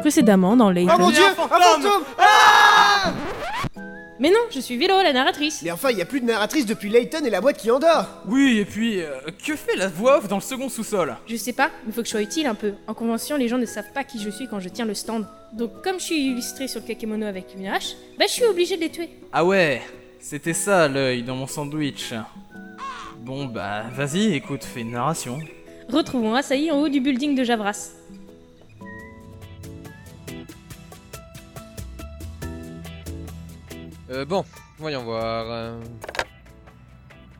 Précédemment dans Layton. Oh mon dieu un fantôme fantôme Ah Mais non, je suis Vélo, la narratrice. Mais enfin, il y a plus de narratrice depuis Layton et la boîte qui endort Oui, et puis, euh, que fait la voix off dans le second sous-sol? Je sais pas, mais faut que je sois utile un peu. En convention, les gens ne savent pas qui je suis quand je tiens le stand. Donc comme je suis illustré sur le kakemono avec une hache, bah je suis obligé de les tuer. Ah ouais, c'était ça l'œil dans mon sandwich. Bon bah, vas-y, écoute, fais une narration. Retrouvons Asahi en haut du building de Javras. Euh, bon, voyons voir. euh.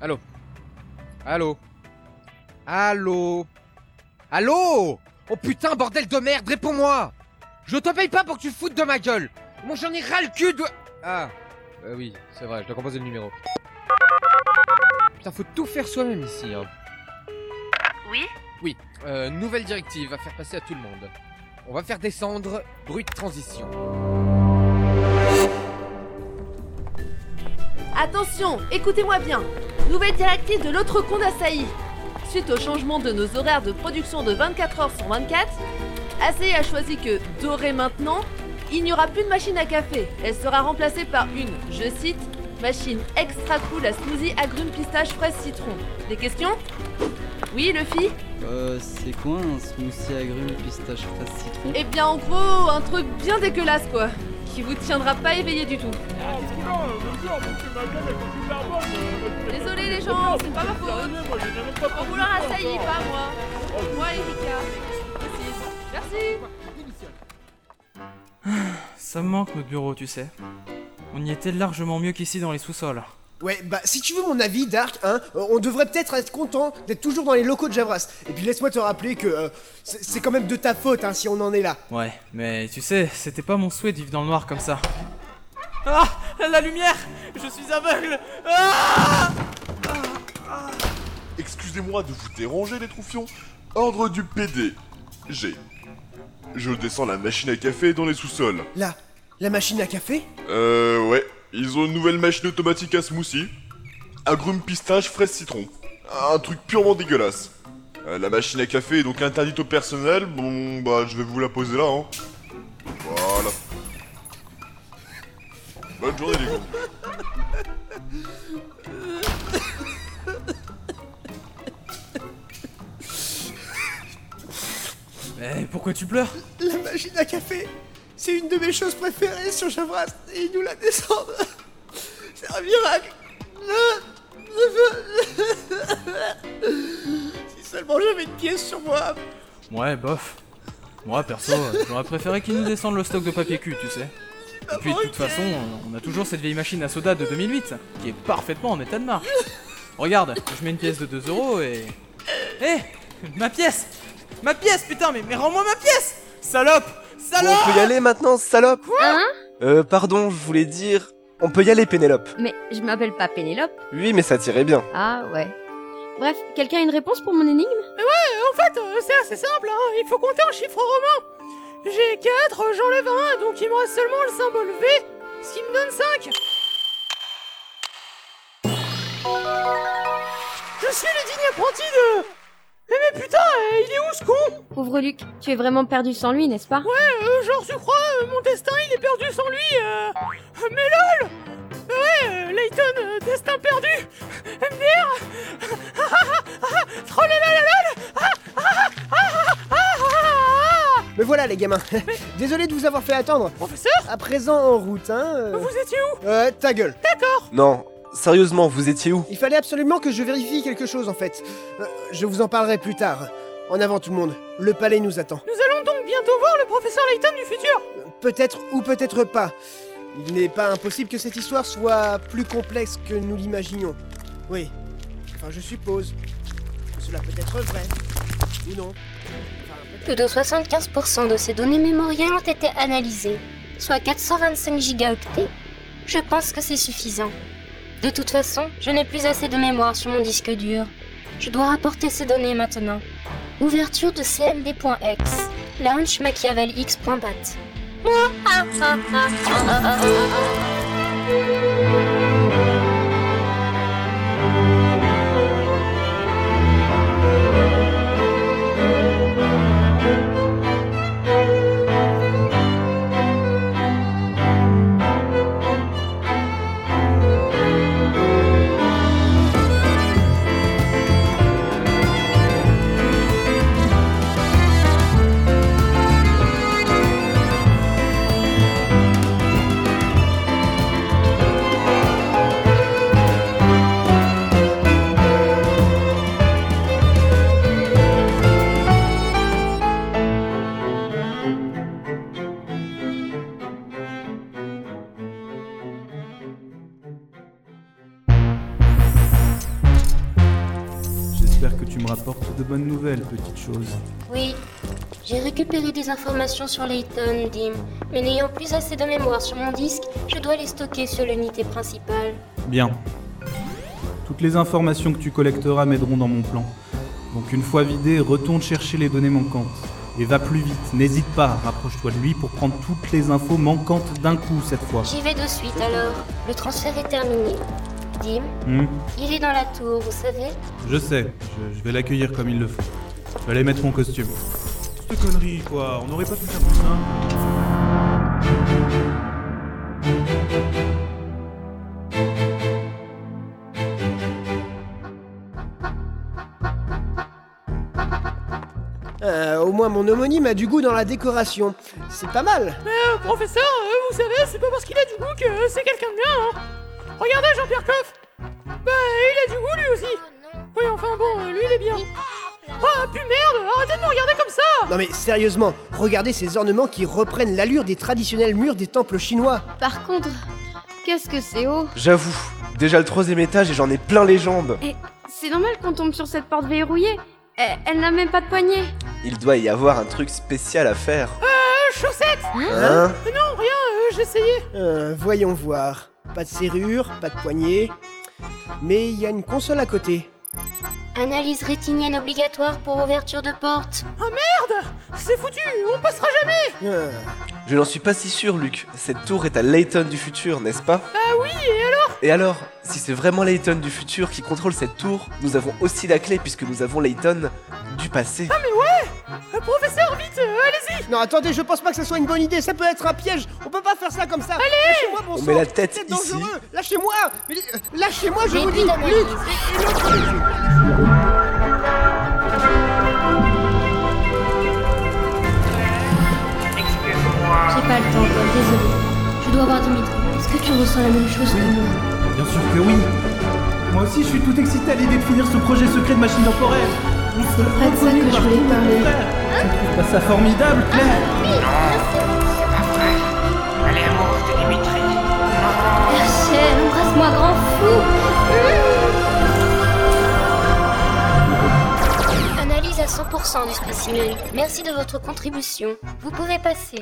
Allô? Allô? Allô? Allô? Oh putain, bordel de merde, réponds-moi Je te paye pas pour que tu foutes de ma gueule Moi j'en ai ras le cul de... Ah, euh, oui, c'est vrai, je dois composer le numéro. Putain, faut tout faire soi-même ici, hein. Oui? Oui, euh, nouvelle directive à faire passer à tout le monde. On va faire descendre bruit de transition. Attention, écoutez-moi bien. Nouvelle directive de l'autre con d'Asahi. Suite au changement de nos horaires de production de 24 heures sur 24, Asahi a choisi que, doré maintenant, il n'y aura plus de machine à café. Elle sera remplacée par une, je cite, machine extra cool à smoothie agrumes pistache fraise citron. Des questions? Oui, Luffy? Euh, c'est quoi un smoothie agrumes pistache fraise citron? Eh bien, en gros, un truc bien dégueulasse quoi. Qui vous tiendra pas éveillé du tout. Désolé les gens, c'est pas ma faute. En vouloir Asahi, pas moi. Moi, Erika. Précise. Merci. Ça me manque notre bureau, tu sais. On y était largement mieux qu'ici dans les sous-sols. Ouais, bah si tu veux mon avis, Dark, hein, euh, on devrait peut-être être content d'être toujours dans les locaux de Javras. Et puis laisse-moi te rappeler que euh, c'est c'est quand même de ta faute hein, si on en est là. Ouais, mais tu sais, c'était pas mon souhait de vivre dans le noir comme ça. Ah La lumière Je suis aveugle Ah Excusez-moi de vous déranger les troufions. Ordre du PD. G. Je descends la machine à café dans les sous-sols. Là, la machine à café? Euh ouais, ils ont une nouvelle machine automatique à smoothie. Agrumes pistache, fraise citron. Un truc purement dégueulasse. Euh, la machine à café est donc interdite au personnel. Bon bah je vais vous la poser là hein. Voilà. Bonne journée les gars. Mais pourquoi tu pleures? La machine à café C'est une de mes choses préférées sur Javras et ils nous la descendent. C'est un miracle. Si seulement j'avais une pièce sur moi. Ouais, bof. Moi, perso, j'aurais préféré qu'ils nous descendent le stock de papier cul, tu sais. Et puis, de toute façon, on a toujours cette vieille machine à soda de 2008, qui est parfaitement en état de marche. Regarde, je mets une pièce de 2 euros et... Hé Ma pièce Ma pièce, putain, mais, mais rends-moi ma pièce Salope Bon, Salope on peut y aller maintenant, salope Hein Euh, pardon, je voulais dire... On peut y aller, Pénélope. Mais je m'appelle pas Pénélope. Oui, mais ça tirait bien. Ah ouais. Bref, quelqu'un a une réponse pour mon énigme? En fait, euh, c'est assez simple, hein. il faut compter en chiffre romain. J'ai 4, j'enlève 1, donc il me reste seulement le symbole V, ce qui me donne 5. Je suis le digne apprenti de... Mais, mais putain, euh, il est où ce con? Pauvre Luc, tu es vraiment perdu sans lui, n'est-ce pas? Euh, Genre, tu crois, euh, mon destin, il est perdu sans lui euh... Mais lol Ouais, euh, Layton, euh, destin perdu MDR Me voilà les gamins. Désolé de vous avoir fait attendre. Professeur? À présent en route, hein. euh. Vous étiez où? Euh, ta gueule. Non, sérieusement, vous étiez où Il fallait absolument que je vérifie quelque chose en fait. Euh, je vous en parlerai plus tard. En avant tout le monde, le palais nous attend. Nous allons donc bientôt voir le professeur Layton du futur Peut-être ou peut-être pas. Il n'est pas impossible que cette histoire soit plus complexe que nous l'imaginions. Oui. Enfin, je suppose que cela peut être vrai. Ou non. Plus de 75% de ces données mémorielles ont été analysées, soit 425 gigaoctets. Je pense que c'est suffisant. De toute façon, je n'ai plus assez de mémoire sur mon disque dur. Je dois rapporter ces données maintenant. Ouverture de cmd.x. Launch machiavelx.bat. nouvelles, petite chose. Oui, j'ai récupéré des informations sur Layton, Dim, mais n'ayant plus assez de mémoire sur mon disque, je dois les stocker sur l'unité principale. Bien. Toutes les informations que tu collecteras m'aideront dans mon plan. Donc une fois vidé, retourne chercher les données manquantes. Et va plus vite, n'hésite pas, rapproche-toi de lui pour prendre toutes les infos manquantes d'un coup cette fois. J'y vais de suite alors. Le transfert est terminé. Dim, Hmm, il est dans la tour, vous savez je sais, je, je vais l'accueillir comme il le faut. Je vais aller mettre mon costume. Cette connerie, quoi, on n'aurait pas pu faire ça Euh, au moins mon homonyme a du goût dans la décoration. C'est pas mal. Mais euh, professeur, euh, vous savez, c'est pas parce qu'il a du goût que euh, c'est quelqu'un de bien, hein. Regardez Jean-Pierre Coff. Bah, il a du goût lui aussi. Oui, enfin bon, lui il est bien. Ah, puis merde, arrêtez de me regarder comme ça Non mais sérieusement, regardez ces ornements qui reprennent l'allure des traditionnels murs des temples chinois. Par contre, qu'est-ce que c'est haut J'avoue, déjà le troisième étage et j'en ai plein les jambes. Et c'est normal qu'on tombe sur cette porte verrouillée. Elle, elle n'a même pas de poignée. Il doit y avoir un truc spécial à faire. Euh, chaussettes Hein? Euh, Non, rien, euh, j'essayais. Euh, voyons voir. Pas de serrure, pas de poignée. Mais il y a une console à côté. Analyse rétinienne obligatoire pour ouverture de porte. Ah merde C'est foutu, on passera jamais Euh, Je n'en suis pas si sûr, Luc. Cette tour est à Layton du futur, n'est-ce pas? Ah oui, et alors? Et alors, si c'est vraiment Layton du futur qui contrôle cette tour, nous avons aussi la clé puisque nous avons Layton du passé. Ah mais ouais Euh, Professeur, vite, euh, allez-y Non, attendez, je pense pas que ce soit une bonne idée. Ça peut être un piège. On peut pas faire ça comme ça. Allez Lâchez-moi, bon On sang. met la tête C'est ici. dangereux. Lâchez-moi Mais, euh, Lâchez-moi, je vous dis. Luc et- et l'autre- J'ai pas le temps, Paul, désolé. Je dois voir Dimitri. Est-ce que tu ressens la même chose que moi? Bien sûr que oui. Moi aussi, je suis tout excité à l'idée de finir ce projet secret de machine temporelle C'est pas de ça que je voulais parler. Tu trouves pas ça formidable, Claire. Rachel, embrasse-moi, grand fou Analyse à 100% du spécimen. Merci de votre contribution. Vous pouvez passer.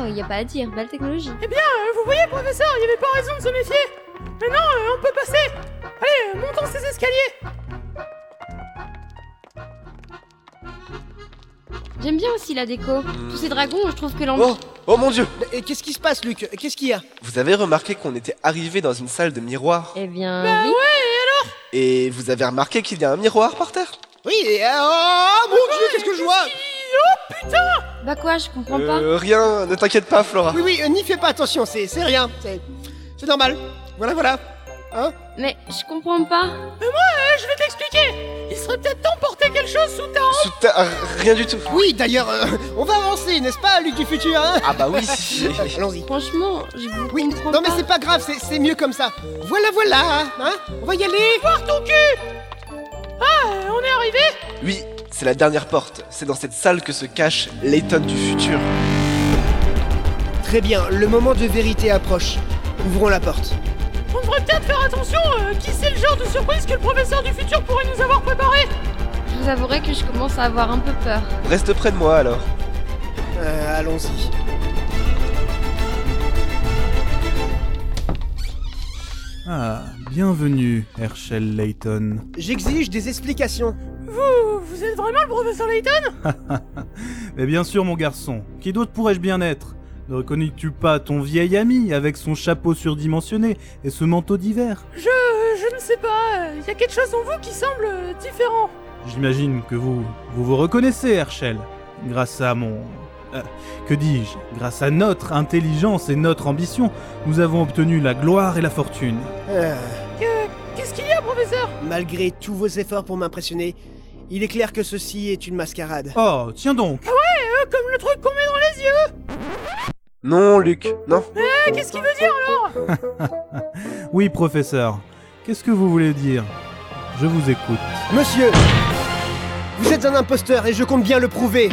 Oh, y a pas à dire, belle technologie. Eh bien, euh, vous voyez, professeur, il y avait pas raison de se méfier Maintenant, euh, on peut passer Allez, euh, montons ces escaliers J'aime bien aussi la déco. Tous ces dragons, je trouve que l'ambiance. Oh Oh mon dieu Et Qu'est-ce qui se passe, Luc? Qu'est-ce qu'il y a? Vous avez remarqué qu'on était arrivé dans une salle de miroirs Eh bien, Bah oui. ouais, et alors? Et vous avez remarqué qu'il y a un miroir par terre? Oui, et... euh, Oh mon dieu, qu'est-ce que je vois Oh putain Bah quoi, je comprends pas. Euh, rien, ne t'inquiète pas, Flora. Oui, oui, euh, n'y fais pas attention, c'est c'est rien. C'est c'est normal. Voilà, voilà. Hein Mais je comprends pas. Mais moi, euh, je vais t'expliquer Il serait peut-être temps de porter quelque chose sous ta hanche Sous ta- Rien du tout. Oui, d'ailleurs, euh, on va avancer, n'est-ce pas, Luc du futur, hein Ah bah oui Allons-y. Franchement, je vous Oui, comprends non mais pas. c'est pas grave, c'est- c'est mieux comme ça. Voilà, voilà, hein On va y aller. Voir ton cul Ah, on est arrivé Oui, c'est la dernière porte. C'est dans cette salle que se cache Layton du futur. Très bien, le moment de vérité approche. Ouvrons la porte. On devrait peut-être faire attention, euh, qui c'est le genre de surprise que le professeur du futur pourrait nous avoir préparé Je vous avouerai que je commence à avoir un peu peur. Reste près de moi alors. Euh, Allons-y. Ah, bienvenue, Herschel Layton. J'exige des explications. Vous, vous êtes vraiment le professeur Layton? Mais bien sûr, mon garçon. Qui d'autre pourrais-je bien être? Ne reconnais-tu pas ton vieil ami avec son chapeau surdimensionné et ce manteau d'hiver? Je, je ne sais pas, il y a quelque chose en vous qui semble différent. J'imagine que vous, vous vous reconnaissez, Herschel. Grâce à mon... euh, que dis-je? Grâce à notre intelligence et notre ambition, nous avons obtenu la gloire et la fortune. Euh, malgré tous vos efforts pour m'impressionner, il est clair que ceci est une mascarade. Oh, tiens donc Euh, Comme le truc qu'on met dans les yeux Non, Luc, non. Eh, Qu'est-ce qu'il veut dire alors? Oui, professeur. Qu'est-ce que vous voulez dire? Je vous écoute. Monsieur Vous êtes un imposteur et je compte bien le prouver.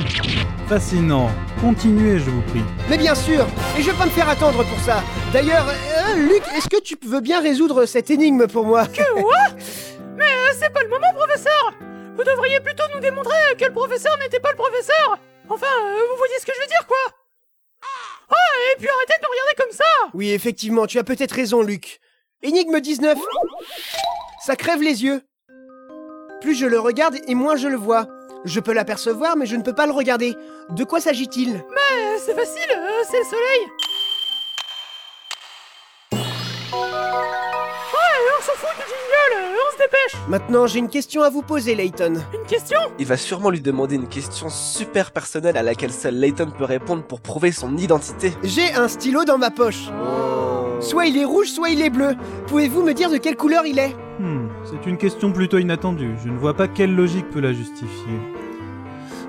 Fascinant. Continuez, je vous prie. Mais bien sûr, et je vais pas me faire attendre pour ça. D'ailleurs, euh, Luc, est-ce que tu veux bien résoudre cette énigme pour moi? Que euh, c'est pas le moment, professeur Vous devriez plutôt nous démontrer que le professeur n'était pas le professeur Enfin, euh, vous voyez ce que je veux dire, quoi Ah, et puis arrêtez de me regarder comme ça Oui, effectivement, tu as peut-être raison, Luc. Énigme 19. Ça crève les yeux. Plus je le regarde et moins je le vois. Je peux l'apercevoir, mais je ne peux pas le regarder. De quoi s'agit-il? Mais c'est facile, euh, c'est le soleil dépêche Maintenant, j'ai une question à vous poser, Layton. Une question? Il va sûrement lui demander une question super personnelle à laquelle seul Layton peut répondre pour prouver son identité. J'ai un stylo dans ma poche. Soit il est rouge, soit il est bleu. Pouvez-vous me dire de quelle couleur il est? Hmm, c'est une question plutôt inattendue. Je ne vois pas quelle logique peut la justifier.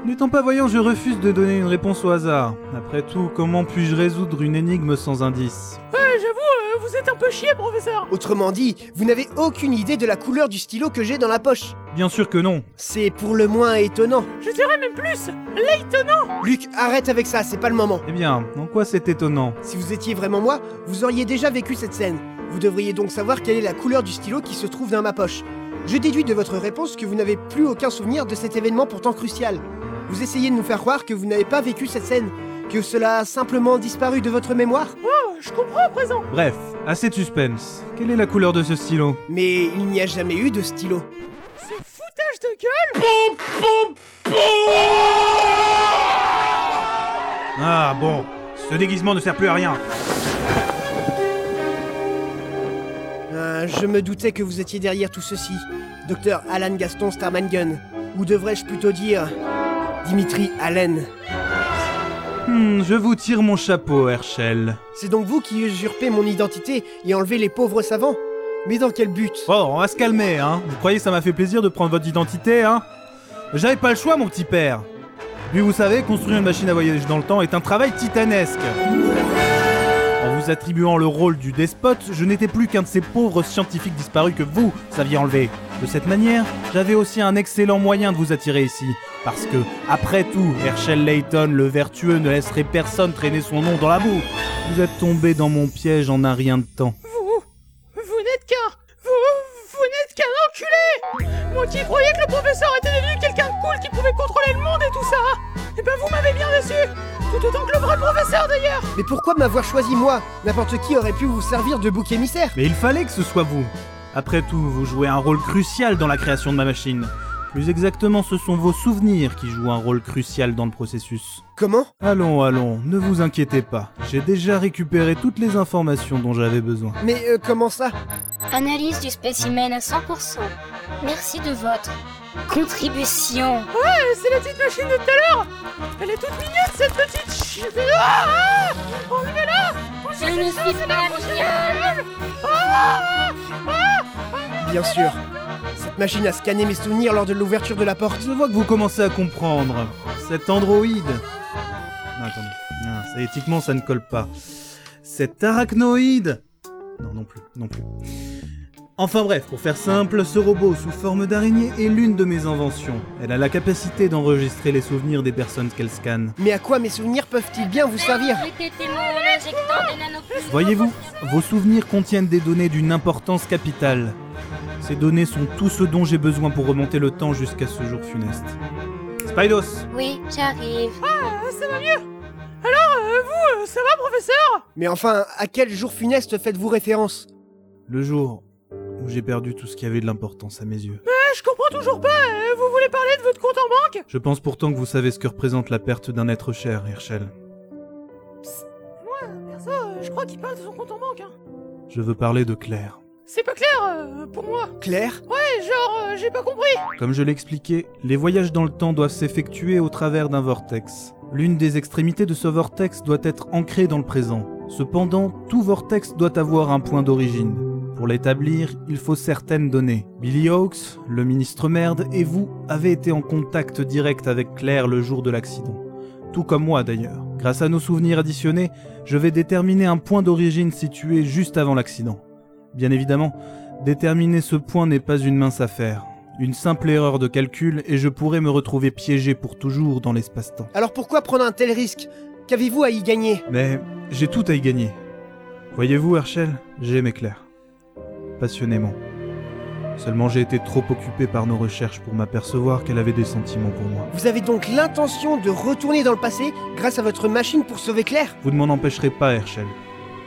N'étant pas voyant, je refuse de donner une réponse au hasard. Après tout, comment puis-je résoudre une énigme sans indice? Ouais, j'avoue, euh, vous êtes un peu chier, professeur Autrement dit, vous n'avez aucune idée de la couleur du stylo que j'ai dans la poche. Bien sûr que non. C'est pour le moins étonnant. Je dirais même plus L'étonnant Luc, arrête avec ça, c'est pas le moment. Eh bien, en quoi c'est étonnant? Si vous étiez vraiment moi, vous auriez déjà vécu cette scène. Vous devriez donc savoir quelle est la couleur du stylo qui se trouve dans ma poche. Je déduis de votre réponse que vous n'avez plus aucun souvenir de cet événement pourtant crucial. Vous essayez de nous faire croire que vous n'avez pas vécu cette scène, que cela a simplement disparu de votre mémoire. Oh, je comprends à présent Bref, assez de suspense. Quelle est la couleur de ce stylo? Mais il n'y a jamais eu de stylo. Ce foutage de gueule Ah bon, ce déguisement ne sert plus à rien. Ah, je me doutais que vous étiez derrière tout ceci. Docteur Alan Gaston Starmangun. Ou devrais-je plutôt dire... Dimitri Allen. Hmm, je vous tire mon chapeau, Herschel. C'est donc vous qui usurpez mon identité et enlevez les pauvres savants Mais dans quel but? Oh, on va se calmer, hein. Vous croyez que ça m'a fait plaisir de prendre votre identité, hein? J'avais pas le choix, mon petit père. Puis vous savez, construire une machine à voyager dans le temps est un travail titanesque. Attribuant le rôle du despote, je n'étais plus qu'un de ces pauvres scientifiques disparus que vous saviez enlever. De cette manière, j'avais aussi un excellent moyen de vous attirer ici. Parce que, après tout, Herschel Layton, le vertueux, ne laisserait personne traîner son nom dans la boue. Vous êtes tombé dans mon piège en un rien de temps. Vous Vous n'êtes qu'un... Vous... Vous n'êtes qu'un enculé Moi qui croyais que le professeur était devenu quelqu'un de cool qui pouvait contrôler le monde et tout ça Eh ben vous m'avez bien déçu Tout autant que le vrai professeur d'ailleurs Mais pourquoi m'avoir choisi moi N'importe qui aurait pu vous servir de bouc émissaire. Mais il fallait que ce soit vous. Après tout, vous jouez un rôle crucial dans la création de ma machine. Plus exactement, ce sont vos souvenirs qui jouent un rôle crucial dans le processus. Comment Allons, allons, ne vous inquiétez pas. J'ai déjà récupéré toutes les informations dont j'avais besoin. Mais euh, comment ça Analyse du spécimen à 100%. Merci de votre contribution. Ouais, c'est la petite machine de tout à l'heure Elle est toute mignonne cette petite ch... Ah, ah On y est là On Je ne suis pas mignonne. Ah, Bien sûr. Cette machine a scanné mes souvenirs lors de l'ouverture de la porte. Je vois que vous commencez à comprendre. Cet androïde. Non, attendez. Non, ça, éthiquement, ça ne colle pas. Cet arachnoïde. Non, non plus, non plus. Enfin bref, pour faire simple, ce robot sous forme d'araignée est l'une de mes inventions. Elle a la capacité d'enregistrer les souvenirs des personnes qu'elle scanne. Mais à quoi mes souvenirs peuvent-ils bien vous servir. Voyez-vous, vos souvenirs contiennent des données d'une importance capitale. Ces données sont tout ce dont j'ai besoin pour remonter le temps jusqu'à ce jour funeste. Spydos Oui, j'arrive. Ah, ça va mieux Alors, euh, vous, euh, ça va professeur? Mais enfin, à quel jour funeste faites-vous référence? Le jour où j'ai perdu tout ce qui avait de l'importance à mes yeux. Eh, je comprends toujours pas euh, Vous voulez parler de votre compte en banque? Je pense pourtant que vous savez ce que représente la perte d'un être cher, Herschel. Moi, perso, euh, je crois qu'il parle de son compte en banque, hein. Je veux parler de Claire. C'est pas clair, euh, pour moi Claire? Ouais, genre, euh, j'ai pas compris Comme je l'expliquais, les voyages dans le temps doivent s'effectuer au travers d'un vortex. L'une des extrémités de ce vortex doit être ancrée dans le présent. Cependant, tout vortex doit avoir un point d'origine. Pour l'établir, il faut certaines données. Billy Hawks, le ministre merde, et vous avez été en contact direct avec Claire le jour de l'accident. Tout comme moi d'ailleurs. Grâce à nos souvenirs additionnés, je vais déterminer un point d'origine situé juste avant l'accident. Bien évidemment, déterminer ce point n'est pas une mince affaire. Une simple erreur de calcul et je pourrais me retrouver piégé pour toujours dans l'espace-temps. Alors pourquoi prendre un tel risque? Qu'avez-vous à y gagner? Mais j'ai tout à y gagner. Voyez-vous, Herschel, j'aime Claire. Passionnément. Seulement j'ai été trop occupé par nos recherches pour m'apercevoir qu'elle avait des sentiments pour moi. Vous avez donc l'intention de retourner dans le passé grâce à votre machine pour sauver Claire? Vous ne m'en empêcherez pas, Herschel.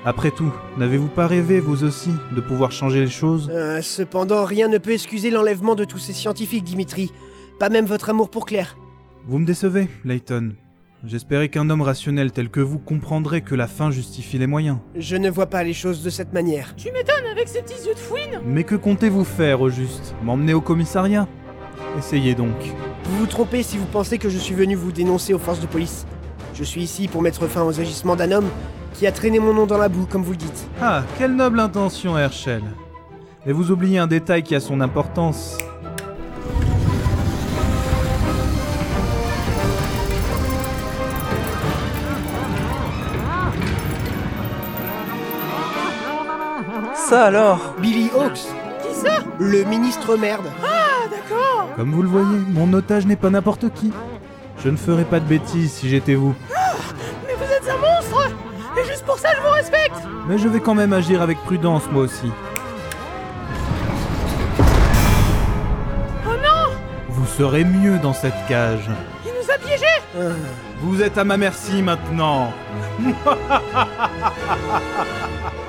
Après tout, n'avez-vous pas rêvé, vous aussi, de pouvoir changer les choses? Euh, Cependant, rien ne peut excuser l'enlèvement de tous ces scientifiques, Dimitri. Pas même votre amour pour Claire. Vous me décevez, Layton. J'espérais qu'un homme rationnel tel que vous comprendrait que la fin justifie les moyens. Je ne vois pas les choses de cette manière. Tu m'étonnes avec ces petits yeux de fouine Mais que comptez-vous faire, au juste? M'emmener au commissariat? Essayez donc. Vous vous trompez si vous pensez que je suis venu vous dénoncer aux forces de police. Je suis ici pour mettre fin aux agissements d'un homme qui a traîné mon nom dans la boue, comme vous le dites. Ah, quelle noble intention, Herschel. Mais vous oubliez un détail qui a son importance. Ça alors Billy Hawks Qui ça? Le ministre merde Ah, d'accord Comme vous le voyez, mon otage n'est pas n'importe qui. Je ne ferais pas de bêtises si j'étais vous. Mais vous êtes un monstre Et juste pour ça, je vous respecte Mais je vais quand même agir avec prudence, moi aussi. Oh non Vous serez mieux dans cette cage. Il nous a piégés Ah, Vous êtes à ma merci maintenant.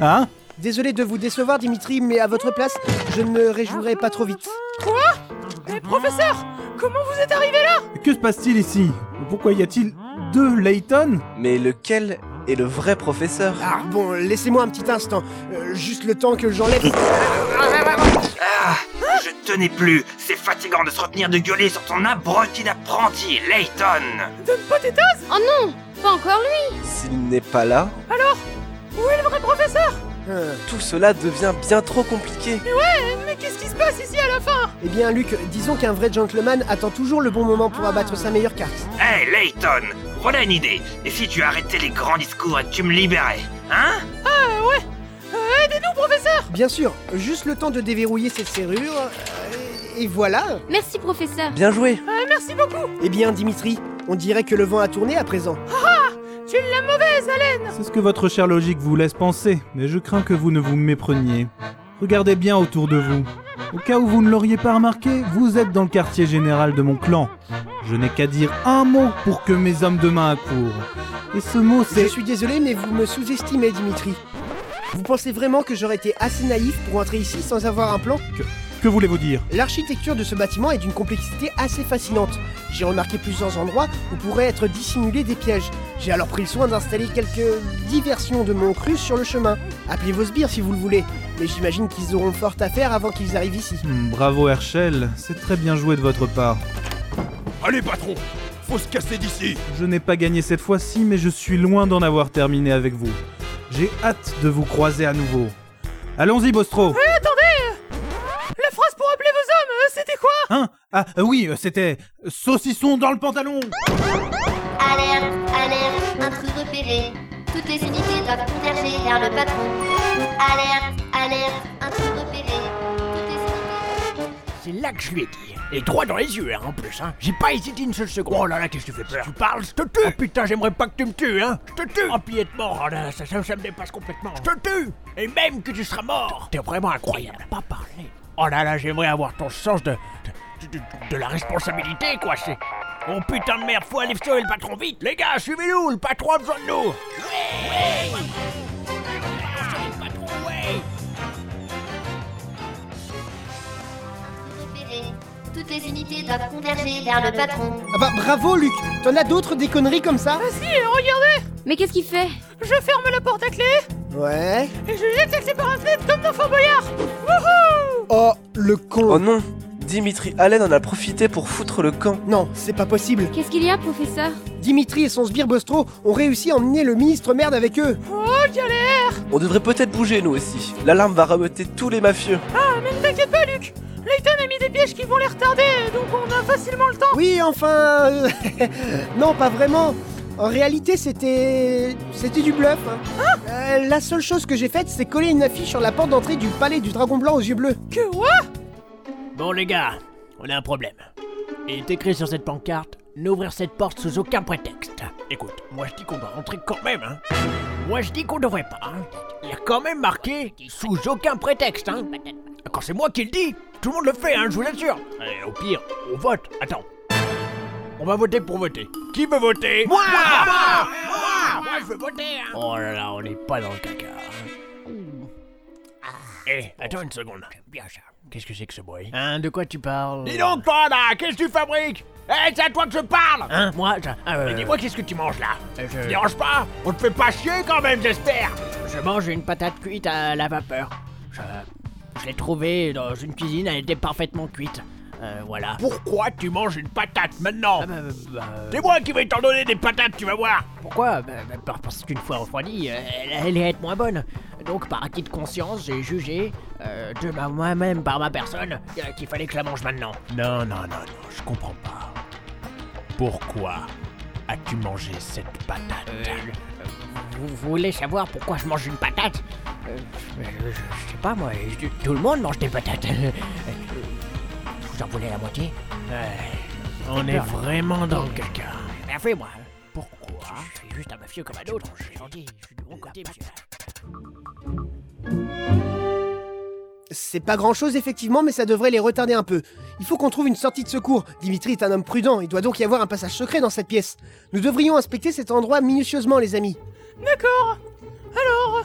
hein Désolé de vous décevoir, Dimitri, mais à votre place, je ne me réjouirais pas trop vite. Quoi? Mais professeur! Comment vous êtes arrivé là? Que se passe-t-il ici? Pourquoi y a-t-il deux Layton? Mais lequel est le vrai professeur? Ah bon, laissez-moi un petit instant. Euh, juste le temps que j'enlève... Ah, je tenais plus. C'est fatigant de se retenir de gueuler sur ton abruti d'apprenti, Layton. Donne pas tes tasses Oh non Pas encore lui S'il n'est pas là, Alors Où est le vrai professeur? Ah. tout cela devient bien trop compliqué. Mais ouais, mais qu'est-ce qui se passe ici à la fin? Eh bien, Luc, disons qu'un vrai gentleman attend toujours le bon moment pour abattre sa meilleure carte. Hey, Layton, voilà une idée. Et si tu arrêtais les grands discours et que tu me libérais Hein? Ah ouais Euh, Aidez-nous, professeur Bien sûr, juste le temps de déverrouiller cette serrure. euh, Et voilà Merci, professeur. Bien joué Euh, Merci beaucoup Eh bien, Dimitri, on dirait que le vent a tourné à présent. Tu l'as mauvaise haleine C'est ce que votre chère logique vous laisse penser, mais je crains que vous ne vous mépreniez. Regardez bien autour de vous. Au cas où vous ne l'auriez pas remarqué, vous êtes dans le quartier général de mon clan. Je n'ai qu'à dire un mot pour que mes hommes de main accourent. Et ce mot, Je c'est... suis désolé, mais vous me sous-estimez, Dimitri. Vous pensez vraiment que j'aurais été assez naïf pour entrer ici sans avoir un plan? Que voulez-vous dire L'architecture de ce bâtiment est d'une complexité assez fascinante. J'ai remarqué plusieurs endroits où pourraient être dissimulés des pièges. J'ai alors pris le soin d'installer quelques diversions de mon cru sur le chemin. Appelez vos sbires si vous le voulez, mais j'imagine qu'ils auront fort à faire avant qu'ils arrivent ici. Hmm, bravo Herschel, c'est très bien joué de votre part. Allez, patron Faut se casser d'ici Je n'ai pas gagné cette fois-ci, mais je suis loin d'en avoir terminé avec vous. J'ai hâte de vous croiser à nouveau. Allons-y, Bostro Ah euh, oui, euh, c'était saucisson dans le pantalon Alerte, alerte, intrus repéré. Toutes les unités doivent converger vers le patron. Alerte, alerte, intrus repéré. Toutes les unités... C'est là que je lui ai dit. Et droit dans les yeux, hein, en plus, hein. J'ai pas hésité une seule seconde. Oh là là, qu'est-ce que tu fais peur? Tu parles, je te tue Oh putain, j'aimerais pas que tu me tues, hein Je te tue Oh puis mort, oh là, ça, ça, ça me dépasse complètement. Je te tue Et même que tu seras mort T'es vraiment incroyable. Pas parler. Oh là là, j'aimerais avoir ton sens de... de, de- de la responsabilité, quoi, c'est... Oh putain de merde, faut aller sauver le patron vite. Les gars, suivez-nous, le patron a besoin de nous. Ouais Ouais. Toutes les unités doivent converger vers le patron. Ah bah bravo, Luc. T'en as d'autres des conneries comme ça? Vas-y, regardez. Mais qu'est-ce qu'il fait? Je ferme la porte à clé. Ouais. et je jette la clé par la fenêtre comme dans Fort Boyard. Wouhou. Oh, le con. Oh non Dimitri Allen en a profité pour foutre le camp. Non, c'est pas possible. Qu'est-ce qu'il y a, professeur? Dimitri et son sbire Bostro ont réussi à emmener le ministre merde avec eux. Oh, galère On devrait peut-être bouger nous aussi. L'alarme va rameuter tous les mafieux. Ah, mais ne t'inquiète pas, Luc Layton a mis des pièges qui vont les retarder, donc on a facilement le temps Oui, enfin... euh, non, pas vraiment. En réalité, c'était... C'était du bluff. hein? Euh, la seule chose que j'ai faite, c'est coller une affiche sur la porte d'entrée du palais du dragon blanc aux yeux bleus. Que quoi? Bon les gars, on a un problème. Il est écrit sur cette pancarte, n'ouvrir cette porte sous aucun prétexte. Écoute, moi je dis qu'on doit rentrer quand même, hein. Moi je dis qu'on devrait pas, hein. Il y est quand même marqué sous aucun prétexte, hein. Quand c'est moi qui le dis, tout le monde le fait, hein, je vous l'assure. Et au pire, on vote. Attends. On va voter pour voter. Qui veut voter? Moi Moi Moi Moi, je veux voter, hein. Oh là là, on n'est pas dans le caca. hein. Eh, attends une seconde. Bien ça. Qu'est-ce que c'est que ce bruit Hein, de quoi tu parles? Dis donc, toi là, qu'est-ce que tu fabriques? Eh, c'est à toi que je parle. Hein, moi je- Mais dis-moi, qu'est-ce que tu manges là? je- Ça te dérange pas? On te fait pas chier quand même, j'espère. Je mange une patate cuite à la vapeur. Je, je l'ai trouvée dans une cuisine, elle était parfaitement cuite. Euh, voilà. Pourquoi tu manges une patate maintenant? C'est moi qui vais t'en donner des patates, tu vas voir? Pourquoi? Bah, bah, par- Parce qu'une fois refroidie, euh, elle allait être moins bonne. Donc, par acquis de conscience, j'ai jugé, euh, de ma- moi-même par ma personne, euh, qu'il fallait que je la mange maintenant. Non, non, non, non, je comprends pas. Pourquoi as-tu mangé cette patate vous, vous voulez savoir pourquoi je mange une patate? Euh, je, je- je sais pas moi, je- tout le monde mange des patates. Vous en voulez la moitié? On est vraiment dans le caca. Bien fait moi. Pourquoi? Je suis juste un mafieux comme un autre. Je suis gentil, je suis du bon côté, monsieur. C'est pas grand chose effectivement, mais ça devrait les retarder un peu. Il faut qu'on trouve une sortie de secours. Dimitri est un homme prudent, il doit donc y avoir un passage secret dans cette pièce. Nous devrions inspecter cet endroit minutieusement, les amis. D'accord. Alors,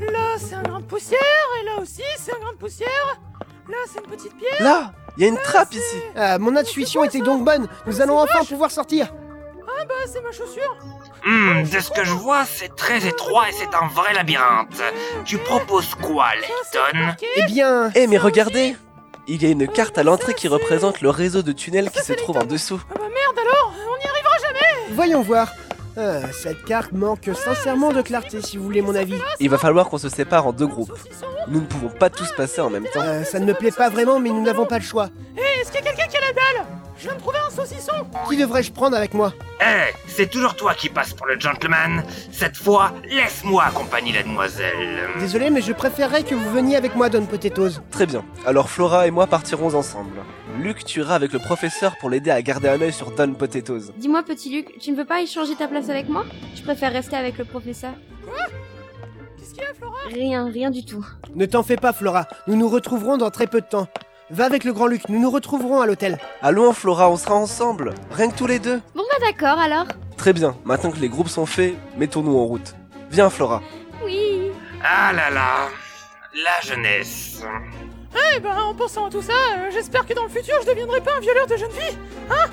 là c'est un grain de poussière, et là aussi c'est un grain de poussière. Là c'est une petite pierre. Là Il y a une trappe ici Ah, mon intuition était donc bonne. Nous allons enfin pouvoir sortir. Ah bah c'est ma chaussure. Hmm, de ce que je vois, c'est très étroit et c'est un vrai labyrinthe. Tu proposes quoi, Layton Eh bien... Eh mais regardez Il y a une carte à l'entrée qui représente le réseau de tunnels qui se trouve en dessous. Ah bah merde alors, on n'y arrivera jamais. Voyons voir. Ah, cette carte manque sincèrement de clarté, si vous voulez mon avis. Il va falloir qu'on se sépare en deux groupes. Nous ne pouvons pas tous passer en même temps. Euh, ça ne me plaît pas vraiment, mais nous n'avons pas le choix. Je viens de trouver un saucisson. Qui devrais-je prendre avec moi? Eh, c'est toujours toi qui passes pour le gentleman. Cette fois, laisse-moi accompagner la demoiselle. Désolé, mais je préférerais que vous veniez avec moi, Don Potatoes. Très bien. Alors Flora et moi partirons ensemble. Luc, tu iras avec le professeur pour l'aider à garder un œil sur Don Potatoes. Dis-moi, petit Luc, tu ne veux pas échanger ta place avec moi? Je préfère rester avec le professeur. Qu'est-ce qu'il y a, Flora? Rien, rien du tout. Ne t'en fais pas, Flora. Nous nous retrouverons dans très peu de temps. Va avec le grand Luc, nous nous retrouverons à l'hôtel. Allons Flora, on sera ensemble. Rien que tous les deux. Bon bah d'accord alors. Très bien. Maintenant que les groupes sont faits, mettons-nous en route. Viens Flora. Oui. Ah là là, la jeunesse. Eh ben, en pensant à tout ça, euh, j'espère que dans le futur je deviendrai pas un violeur de jeunes filles. Hein?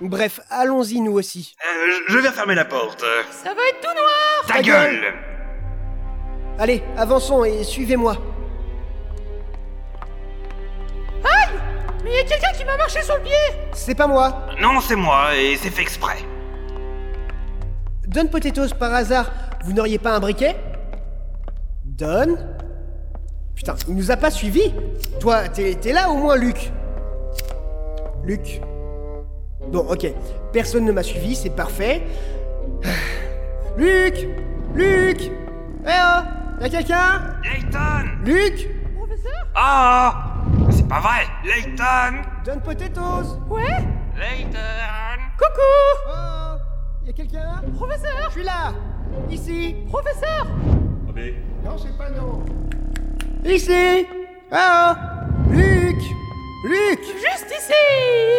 Bref, allons-y nous aussi. Euh, je vais fermer la porte. Ça va être tout noir. Ta gueule Allez, avançons et suivez-moi. Aïe Mais il y a quelqu'un qui m'a marché sur le pied. C'est pas moi. Non, c'est moi et c'est fait exprès. Don Potatoes, par hasard, vous n'auriez pas un briquet? Don Putain, il nous a pas suivis Toi, t'es t'es là au moins, Luc Luc Bon, ok. Personne ne m'a suivi, c'est parfait. Luc Luc Eh oh Y'a quelqu'un? Layton. Luc! Ah! C'est pas vrai. Layton. Don Potatoes! Ouais? Layton. Coucou! Oh! Y'a quelqu'un? Professeur! Je suis là! Ici! Professeur! Non, c'est pas non. Ici! Ah Luc! Luc! Juste ici!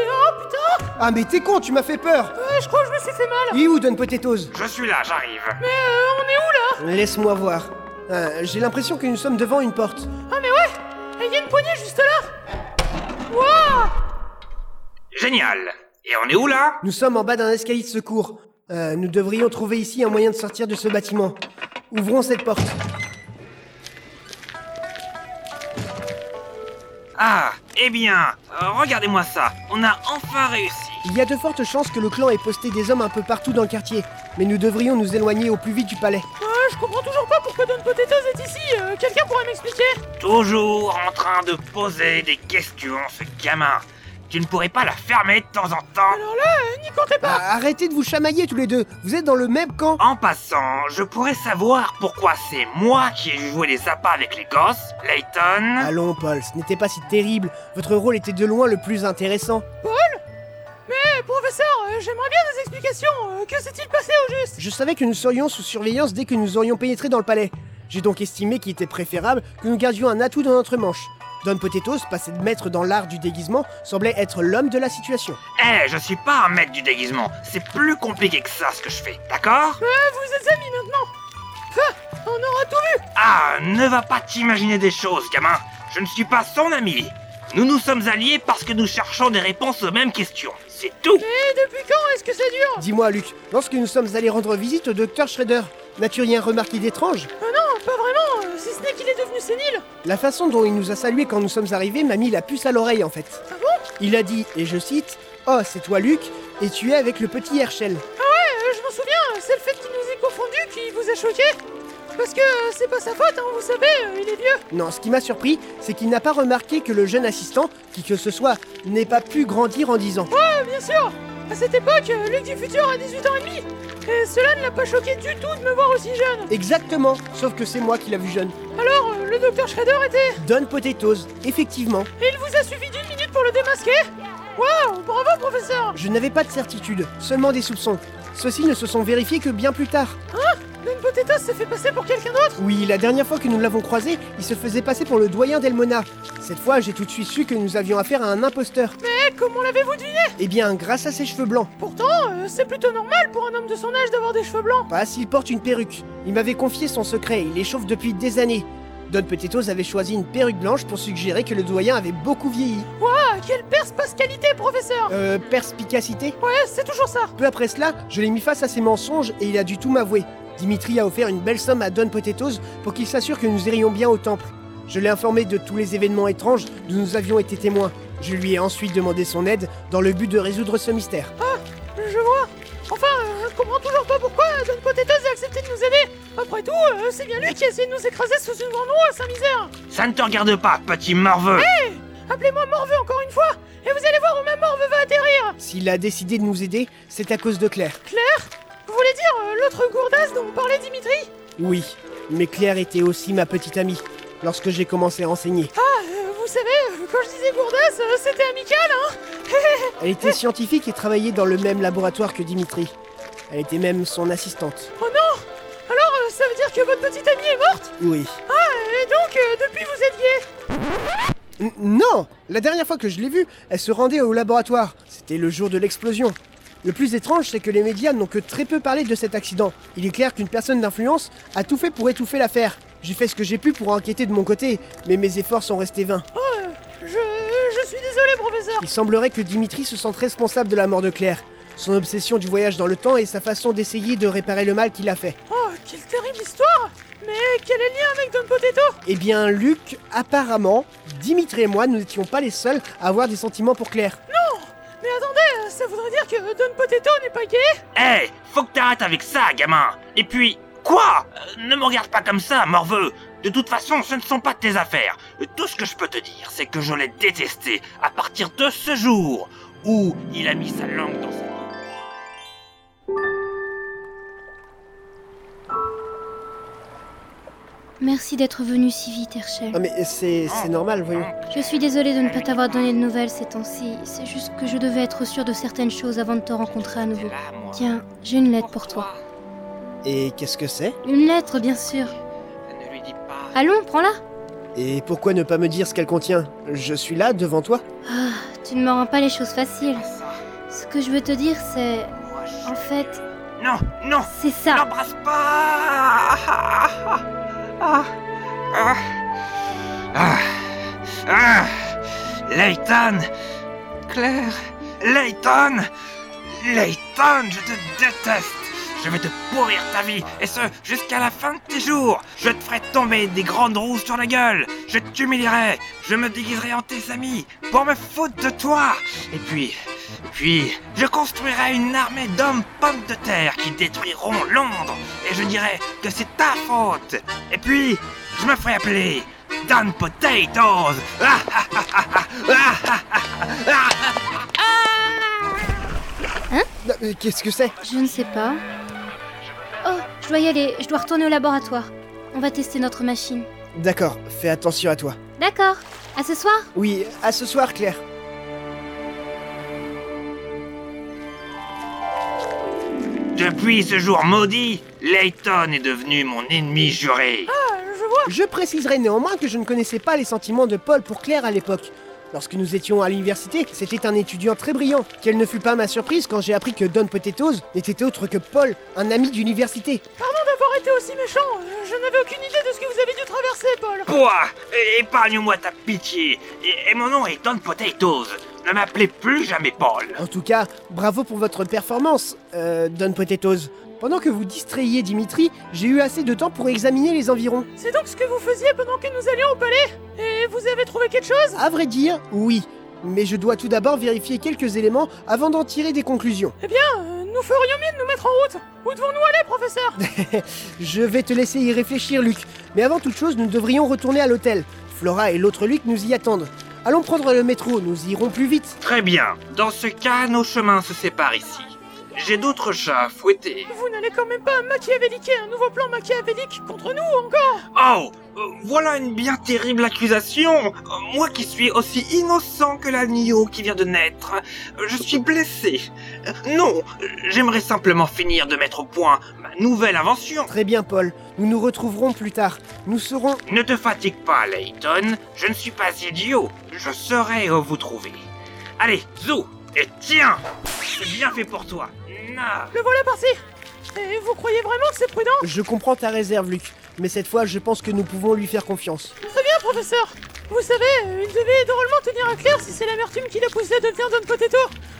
Oh putain! Ah mais t'es con, tu m'as fait peur. Ouais, je crois que je me suis fait mal. Il est où Don Potatoes? Je suis là, j'arrive. Mais euh, on est où là? Laisse-moi voir. Euh, J'ai l'impression que nous sommes devant une porte. Ah mais ouais Il y a une poignée juste là Waouh Génial. Et on est où là Nous sommes en bas d'un escalier de secours. Euh, nous devrions trouver ici un moyen de sortir de ce bâtiment. Ouvrons cette porte. Ah, eh bien, euh, regardez-moi ça. On a enfin réussi. Il y a de fortes chances que le clan ait posté des hommes un peu partout dans le quartier, mais nous devrions nous éloigner au plus vite du palais. Ouais, je comprends toujours pas pourquoi Don Potatoes est ici. euh, Quelqu'un pourrait m'expliquer Toujours en train de poser des questions, ce gamin. Tu ne pourrais pas la fermer de temps en temps Alors là, euh, n'y comptez pas Ah, arrêtez de vous chamailler tous les deux. Vous êtes dans le même camp. En passant, je pourrais savoir pourquoi c'est moi qui ai joué les appâts avec les gosses, Layton Allons, Paul, ce n'était pas si terrible. Votre rôle était de loin le plus intéressant. Paul Mais professeur, euh, j'aimerais bien des explications. euh, que s'est-il passé au juste? Je savais que nous serions sous surveillance dès que nous aurions pénétré dans le palais. J'ai donc estimé qu'il était préférable que nous gardions un atout dans notre manche. Don Potatoes, passé de maître dans l'art du déguisement, semblait être l'homme de la situation. Eh, je suis pas un maître du déguisement. C'est plus compliqué que ça ce que je fais, d'accord? Euh, vous êtes amis maintenant Enfin, on aura tout vu Ah, ne va pas t'imaginer des choses, gamin. Je ne suis pas son ami. Nous nous sommes alliés parce que nous cherchons des réponses aux mêmes questions. C'est tout. Et depuis quand est-ce que ça dure Dis-moi, Luc, lorsque nous sommes allés rendre visite au docteur Schrader, n'as-tu rien remarqué d'étrange Ah non, pas vraiment, euh, si ce n'est qu'il est devenu sénile La façon dont il nous a salués quand nous sommes arrivés m'a mis la puce à l'oreille en fait. Ah bon Il a dit, et je cite, Oh, c'est toi Luc, et tu es avec le petit Herschel. Ah ouais, euh, je m'en souviens, c'est le fait qu'il nous ait confondus qui vous a choqué Parce que euh, c'est pas sa faute, hein, vous savez, euh, il est vieux Non, ce qui m'a surpris, c'est qu'il n'a pas remarqué que le jeune assistant, qui que ce soit, n'ait pas pu grandir en 10 ans. Ouais, bien sûr À cette époque, euh, Luc du futur a 18 ans et demi Et cela ne l'a pas choqué du tout de me voir aussi jeune Exactement, sauf que c'est moi qui l'a vu jeune. Alors, euh, le docteur Shredder était... Don Potatoes, effectivement. Et il vous a suffi d'une minute pour le démasquer Waouh, bravo professeur Je n'avais pas de certitude, seulement des soupçons. Ceux-ci ne se sont vérifiés que bien plus tard. Hein Don Potatoes s'est fait passer pour quelqu'un d'autre? Oui, la dernière fois que nous l'avons croisé, il se faisait passer pour le doyen d'Elmona. Cette fois, j'ai tout de suite su que nous avions affaire à un imposteur. Mais comment l'avez-vous deviné? Eh bien, grâce à ses cheveux blancs. Pourtant, euh, c'est plutôt normal pour un homme de son âge d'avoir des cheveux blancs Pas s'il porte une perruque. Il m'avait confié son secret, il les chauffe depuis des années. Don Potatoes avait choisi une perruque blanche pour suggérer que le doyen avait beaucoup vieilli. Waouh, quelle perspicacité, professeur Euh, perspicacité? Ouais, c'est toujours ça Peu après cela, je l'ai mis face à ses mensonges et il a dû tout m'avouer. Dimitri a offert une belle somme à Don Potatoes pour qu'il s'assure que nous irions bien au temple. Je l'ai informé de tous les événements étranges dont nous avions été témoins. Je lui ai ensuite demandé son aide dans le but de résoudre ce mystère. Ah, je vois Enfin, euh, je comprends toujours pas pourquoi Don Potatoes a accepté de nous aider Après tout, euh, c'est bien lui qui a essayé de nous écraser sous une grande roue à Saint-Misère Ça ne te regarde pas, petit morveux. Hé Appelez-moi Morveux encore une fois Et vous allez voir où ma Morveux va atterrir S'il a décidé de nous aider, c'est à cause de Claire. Claire? Vous voulez dire euh, l'autre gourdasse dont parlait Dimitri Oui, mais Claire était aussi ma petite amie lorsque j'ai commencé à enseigner. Ah, euh, vous savez, euh, quand je disais gourdasse, euh, c'était amical, hein Elle était scientifique et travaillait dans le même laboratoire que Dimitri. Elle était même son assistante. Oh non Alors, ça veut dire que votre petite amie est morte Oui. Ah, et donc, depuis vous êtes liés N- non La dernière fois que je l'ai vue, elle se rendait au laboratoire. C'était le jour de l'explosion. Le plus étrange, c'est que les médias n'ont que très peu parlé de cet accident. Il est clair qu'une personne d'influence a tout fait pour étouffer l'affaire. J'ai fait ce que j'ai pu pour enquêter de mon côté, mais mes efforts sont restés vains. Oh, euh, je, je suis désolé, professeur Il semblerait que Dimitri se sente responsable de la mort de Claire. Son obsession du voyage dans le temps et sa façon d'essayer de réparer le mal qu'il a fait. Oh, quelle terrible histoire Mais quel est le lien avec Don Potato Eh bien, Luc, apparemment, Dimitri et moi, nous n'étions pas les seuls à avoir des sentiments pour Claire. Non Mais attendez, ça voudrait dire que Don Potato n'est pas gay Eh, faut que t'arrêtes avec ça, gamin. Et puis, quoi? Euh, Ne me regarde pas comme ça, morveux. De toute façon, ce ne sont pas tes affaires. Tout ce que je peux te dire, c'est que je l'ai détesté à partir de ce jour où il a mis sa langue dans sa Merci d'être venu si vite, Herschel. Ah, mais c'est c'est normal, voyons. Je suis désolée de ne pas t'avoir donné de nouvelles ces temps-ci. C'est juste que je devais être sûre de certaines choses avant de te rencontrer à nouveau. Tiens, j'ai une lettre pour toi. Et qu'est-ce que c'est? Une lettre, bien sûr. Allons, prends-la. Et pourquoi ne pas me dire ce qu'elle contient? Je suis là, devant toi. Ah, tu ne me rends pas les choses faciles. Ce que je veux te dire, c'est... En fait, Non, non c'est ça. N'embrasse pas Ah, ah, ah, ah, Layton Claire. Layton Layton, je te déteste. Je vais te pourrir ta vie, et ce, jusqu'à la fin de tes jours. Je te ferai tomber des grandes roues sur la gueule. Je t'humilierai. Je me déguiserai en tes amis pour me foutre de toi. Et puis, puis, je construirai une armée d'hommes pommes de terre qui détruiront Londres, et je dirai que c'est ta faute. Et puis, je me ferai appeler Don Potatoes. Ah, ah, ah, ah, ah, ah, ah, ah, Hein Non, mais Qu'est-ce que c'est? Je ne sais pas. Oh, je dois y aller. Je dois retourner au laboratoire. On va tester notre machine. D'accord, fais attention à toi. D'accord. À ce soir? Oui, à ce soir, Claire. Depuis ce jour maudit, Layton est devenu mon ennemi juré. Ah, je vois. Je préciserai néanmoins que je ne connaissais pas les sentiments de Paul pour Claire à l'époque. Lorsque nous étions à l'université, c'était un étudiant très brillant. Quelle ne fut pas ma surprise quand j'ai appris que Don Potatoes n'était autre que Paul, un ami d'université. Pardon d'avoir été aussi méchant. Je n'avais aucune idée de ce que vous avez dû traverser, Paul. Quoi? Épargne-moi ta pitié. Et, et mon nom est Don Potatoes. Ne m'appelez plus jamais Paul. En tout cas, bravo pour votre performance, euh, Don Potatoes. Pendant que vous distrayiez Dimitri, j'ai eu assez de temps pour examiner les environs. C'est donc ce que vous faisiez pendant que nous allions au palais? Et vous avez trouvé quelque chose? À vrai dire, oui. Mais je dois tout d'abord vérifier quelques éléments avant d'en tirer des conclusions. Eh bien, euh, nous ferions mieux de nous mettre en route. Où devons-nous aller, professeur? Je vais te laisser y réfléchir, Luc. Mais avant toute chose, nous devrions retourner à l'hôtel. Flora et l'autre Luc nous y attendent. Allons prendre le métro, nous irons plus vite. Très bien. Dans ce cas, nos chemins se séparent ici. J'ai d'autres chats à fouetter. Vous n'allez quand même pas machiavéliquer un nouveau plan machiavélique contre nous encore Oh euh, Voilà une bien terrible accusation Euh, Moi qui suis aussi innocent que l'agneau qui vient de naître, euh, je suis blessé. Euh, Non, j'aimerais simplement finir de mettre au point ma nouvelle invention. Très bien, Paul. Nous nous retrouverons plus tard. Nous serons... Ne te fatigue pas, Layton. Je ne suis pas idiot. Je saurai où vous trouver. Allez, Zou Et tiens C'est bien fait pour toi. Na. Le voilà parti Et vous croyez vraiment que c'est prudent? Je comprends ta réserve, Luc. Mais cette fois, je pense que nous pouvons lui faire confiance. Très bien, professeur Vous savez, euh, il devait drôlement tenir à clair si c'est l'amertume qui l'a poussé à devenir Don Potato.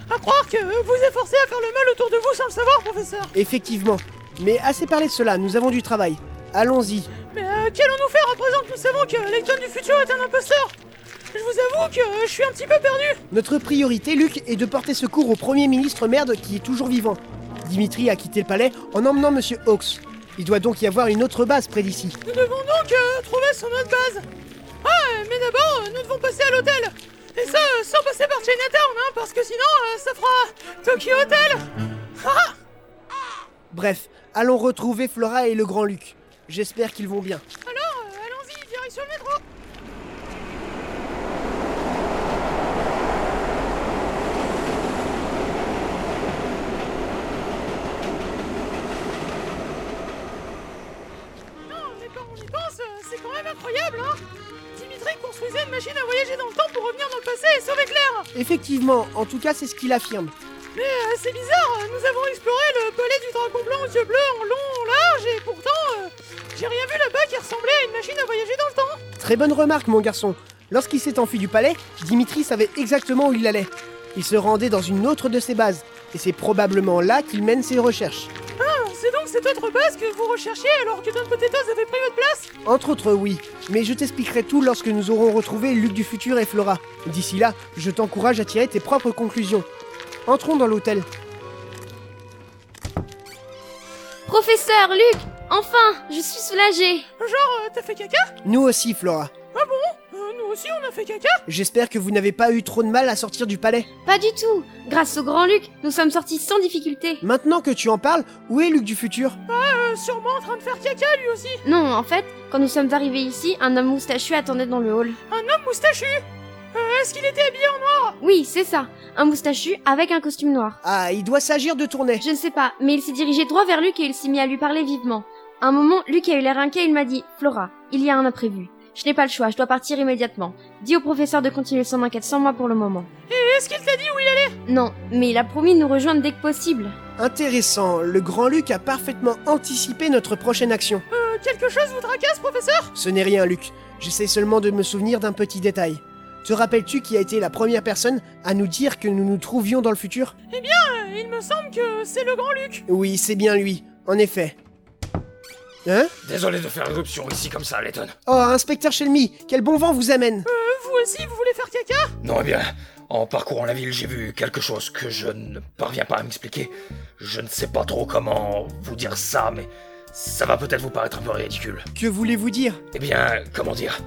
À croire que vous efforcez à faire le mal autour de vous sans le savoir, professeur Effectivement. Mais assez parlé de cela, nous avons du travail. Allons-y. Mais euh, qu'allons-nous faire à présent? Que nous savons que Layton du futur est un imposteur Je vous avoue que euh, je suis un petit peu perdu Notre priorité, Luc, est de porter secours au Premier ministre merde qui est toujours vivant. Dimitri a quitté le palais en emmenant Monsieur Hawks. Il doit donc y avoir une autre base près d'ici. Nous devons donc euh, trouver son autre base Ah, mais d'abord, euh, nous devons passer à l'hôtel Et ça, sans passer par Chinatown, hein, parce que sinon, euh, ça fera Tokyo Hotel Ah Bref, allons retrouver Flora et le Grand Luc. J'espère qu'ils vont bien. En tout cas, c'est ce qu'il affirme. Mais euh, c'est bizarre, euh, nous avons exploré le palais du dragon blanc aux yeux bleus en long, en large, et pourtant, euh, j'ai rien vu là-bas qui ressemblait à une machine à voyager dans le temps Très bonne remarque, mon garçon. Lorsqu'il s'est enfui du palais, Dimitri savait exactement où il allait. Il se rendait dans une autre de ses bases, et c'est probablement là qu'il mène ses recherches. Cette autre base que vous recherchiez alors que Don Potatoes avait pris votre place Entre autres, oui, mais je t'expliquerai tout lorsque nous aurons retrouvé Luc du futur et Flora. D'ici là, je t'encourage à tirer tes propres conclusions. Entrons dans l'hôtel. Professeur, Luc Enfin, je suis soulagée Genre, euh, t'as fait caca? Nous aussi, Flora. Ah bon? Aussi on a fait caca J'espère que vous n'avez pas eu trop de mal à sortir du palais. Pas du tout Grâce au grand Luc, nous sommes sortis sans difficulté. Maintenant que tu en parles, où est Luc du futur? Ah, euh, sûrement en train de faire caca lui aussi Non, en fait, quand nous sommes arrivés ici, un homme moustachu attendait dans le hall. Un homme moustachu? Euh, Est-ce qu'il était habillé en noir? Oui, c'est ça. Un moustachu avec un costume noir. Ah, il doit s'agir de tourner. Je ne sais pas, mais il s'est dirigé droit vers Luc et il s'est mis à lui parler vivement. À un moment, Luc a eu l'air inquiet, il m'a dit Flora, il y a un imprévu. Je n'ai pas le choix, je dois partir immédiatement. Dis au professeur de continuer son enquête sans moi pour le moment. Et est-ce qu'il t'a dit où il allait? Non, mais il a promis de nous rejoindre dès que possible. Intéressant, le grand Luc a parfaitement anticipé notre prochaine action. Euh, quelque chose vous tracasse, professeur? Ce n'est rien, Luc. J'essaie seulement de me souvenir d'un petit détail. Te rappelles-tu qui a été la première personne à nous dire que nous nous trouvions dans le futur? Eh bien, il me semble que c'est le grand Luc Oui, c'est bien lui, en effet. Hein Désolé de faire éruption ici comme ça, Letton. Oh, inspecteur Shelmy, quel bon vent vous amène Euh, vous aussi, vous voulez faire caca? Non, eh bien, en parcourant la ville, j'ai vu quelque chose que je ne parviens pas à m'expliquer. Je ne sais pas trop comment vous dire ça, mais ça va peut-être vous paraître un peu ridicule. Que voulez-vous dire? Eh bien, comment dire?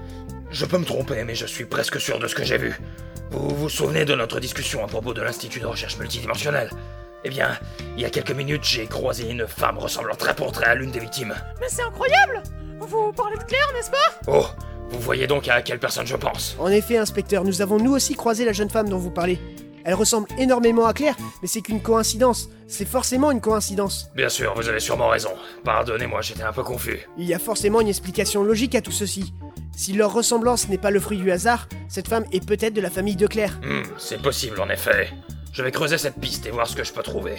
Je peux me tromper, mais je suis presque sûr de ce que j'ai vu. Vous vous souvenez de notre discussion à propos de l'Institut de recherche multidimensionnelle? Eh bien, il y a quelques minutes, j'ai croisé une femme ressemblant très pour trait à l'une des victimes. Mais c'est incroyable Vous parlez de Claire, n'est-ce pas? Oh, vous voyez donc à quelle personne je pense En effet, inspecteur, nous avons nous aussi croisé la jeune femme dont vous parlez. Elle ressemble énormément à Claire, mais c'est qu'une coïncidence. C'est forcément une coïncidence. Bien sûr, vous avez sûrement raison. Pardonnez-moi, j'étais un peu confus. Il y a forcément une explication logique à tout ceci. Si leur ressemblance n'est pas le fruit du hasard, cette femme est peut-être de la famille de Claire. Hmm, c'est possible en effet. Je vais creuser cette piste et voir ce que je peux trouver.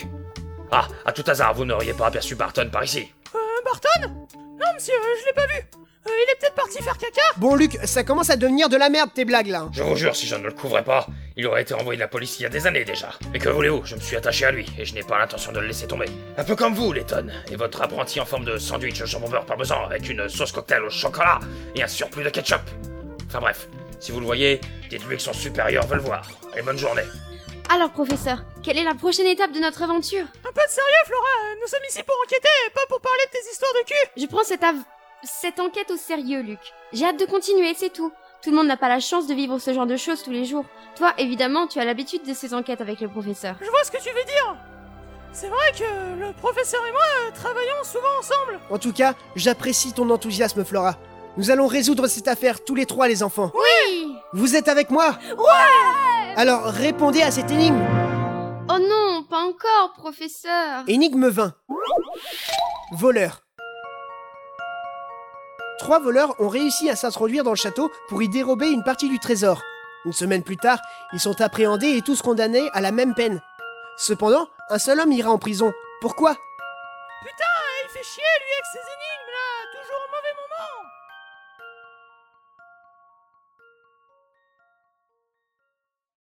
Ah, à tout hasard, vous n'auriez pas aperçu Barton par ici Euh, Barton? Non, monsieur, je l'ai pas vu. Euh, il est peut-être parti faire caca Bon Luc, ça commence à devenir de la merde tes blagues là. Je vous jure, si je ne le couvrais pas, il aurait été envoyé de la police il y a des années déjà. Mais que voulez-vous, je me suis attaché à lui et je n'ai pas l'intention de le laisser tomber. Un peu comme vous, Letton, et votre apprenti en forme de sandwich au jambon beurre parmesan avec une sauce cocktail au chocolat et un surplus de ketchup. Enfin bref, si vous le voyez, dites-lui que son supérieur veut le voir. Et bonne journée. Alors, professeur, quelle est la prochaine étape de notre aventure? Un peu de sérieux, Flora Nous sommes ici pour enquêter, pas pour parler de tes histoires de cul Je prends cette, av- cette enquête au sérieux, Luc. J'ai hâte de continuer, c'est tout. Tout le monde n'a pas la chance de vivre ce genre de choses tous les jours. Toi, évidemment, tu as l'habitude de ces enquêtes avec le professeur. Je vois ce que tu veux dire C'est vrai que le professeur et moi euh, travaillons souvent ensemble En tout cas, j'apprécie ton enthousiasme Flora. Nous allons résoudre cette affaire tous les trois les enfants. Oui Vous êtes avec moi Ouais Alors répondez à cette énigme. Oh non, pas encore, professeur Énigme 20. Voleur. Trois voleurs ont réussi à s'introduire dans le château pour y dérober une partie du trésor. Une semaine plus tard, ils sont appréhendés et tous condamnés à la même peine. Cependant, un seul homme ira en prison. Pourquoi? Putain, il fait chier lui avec ses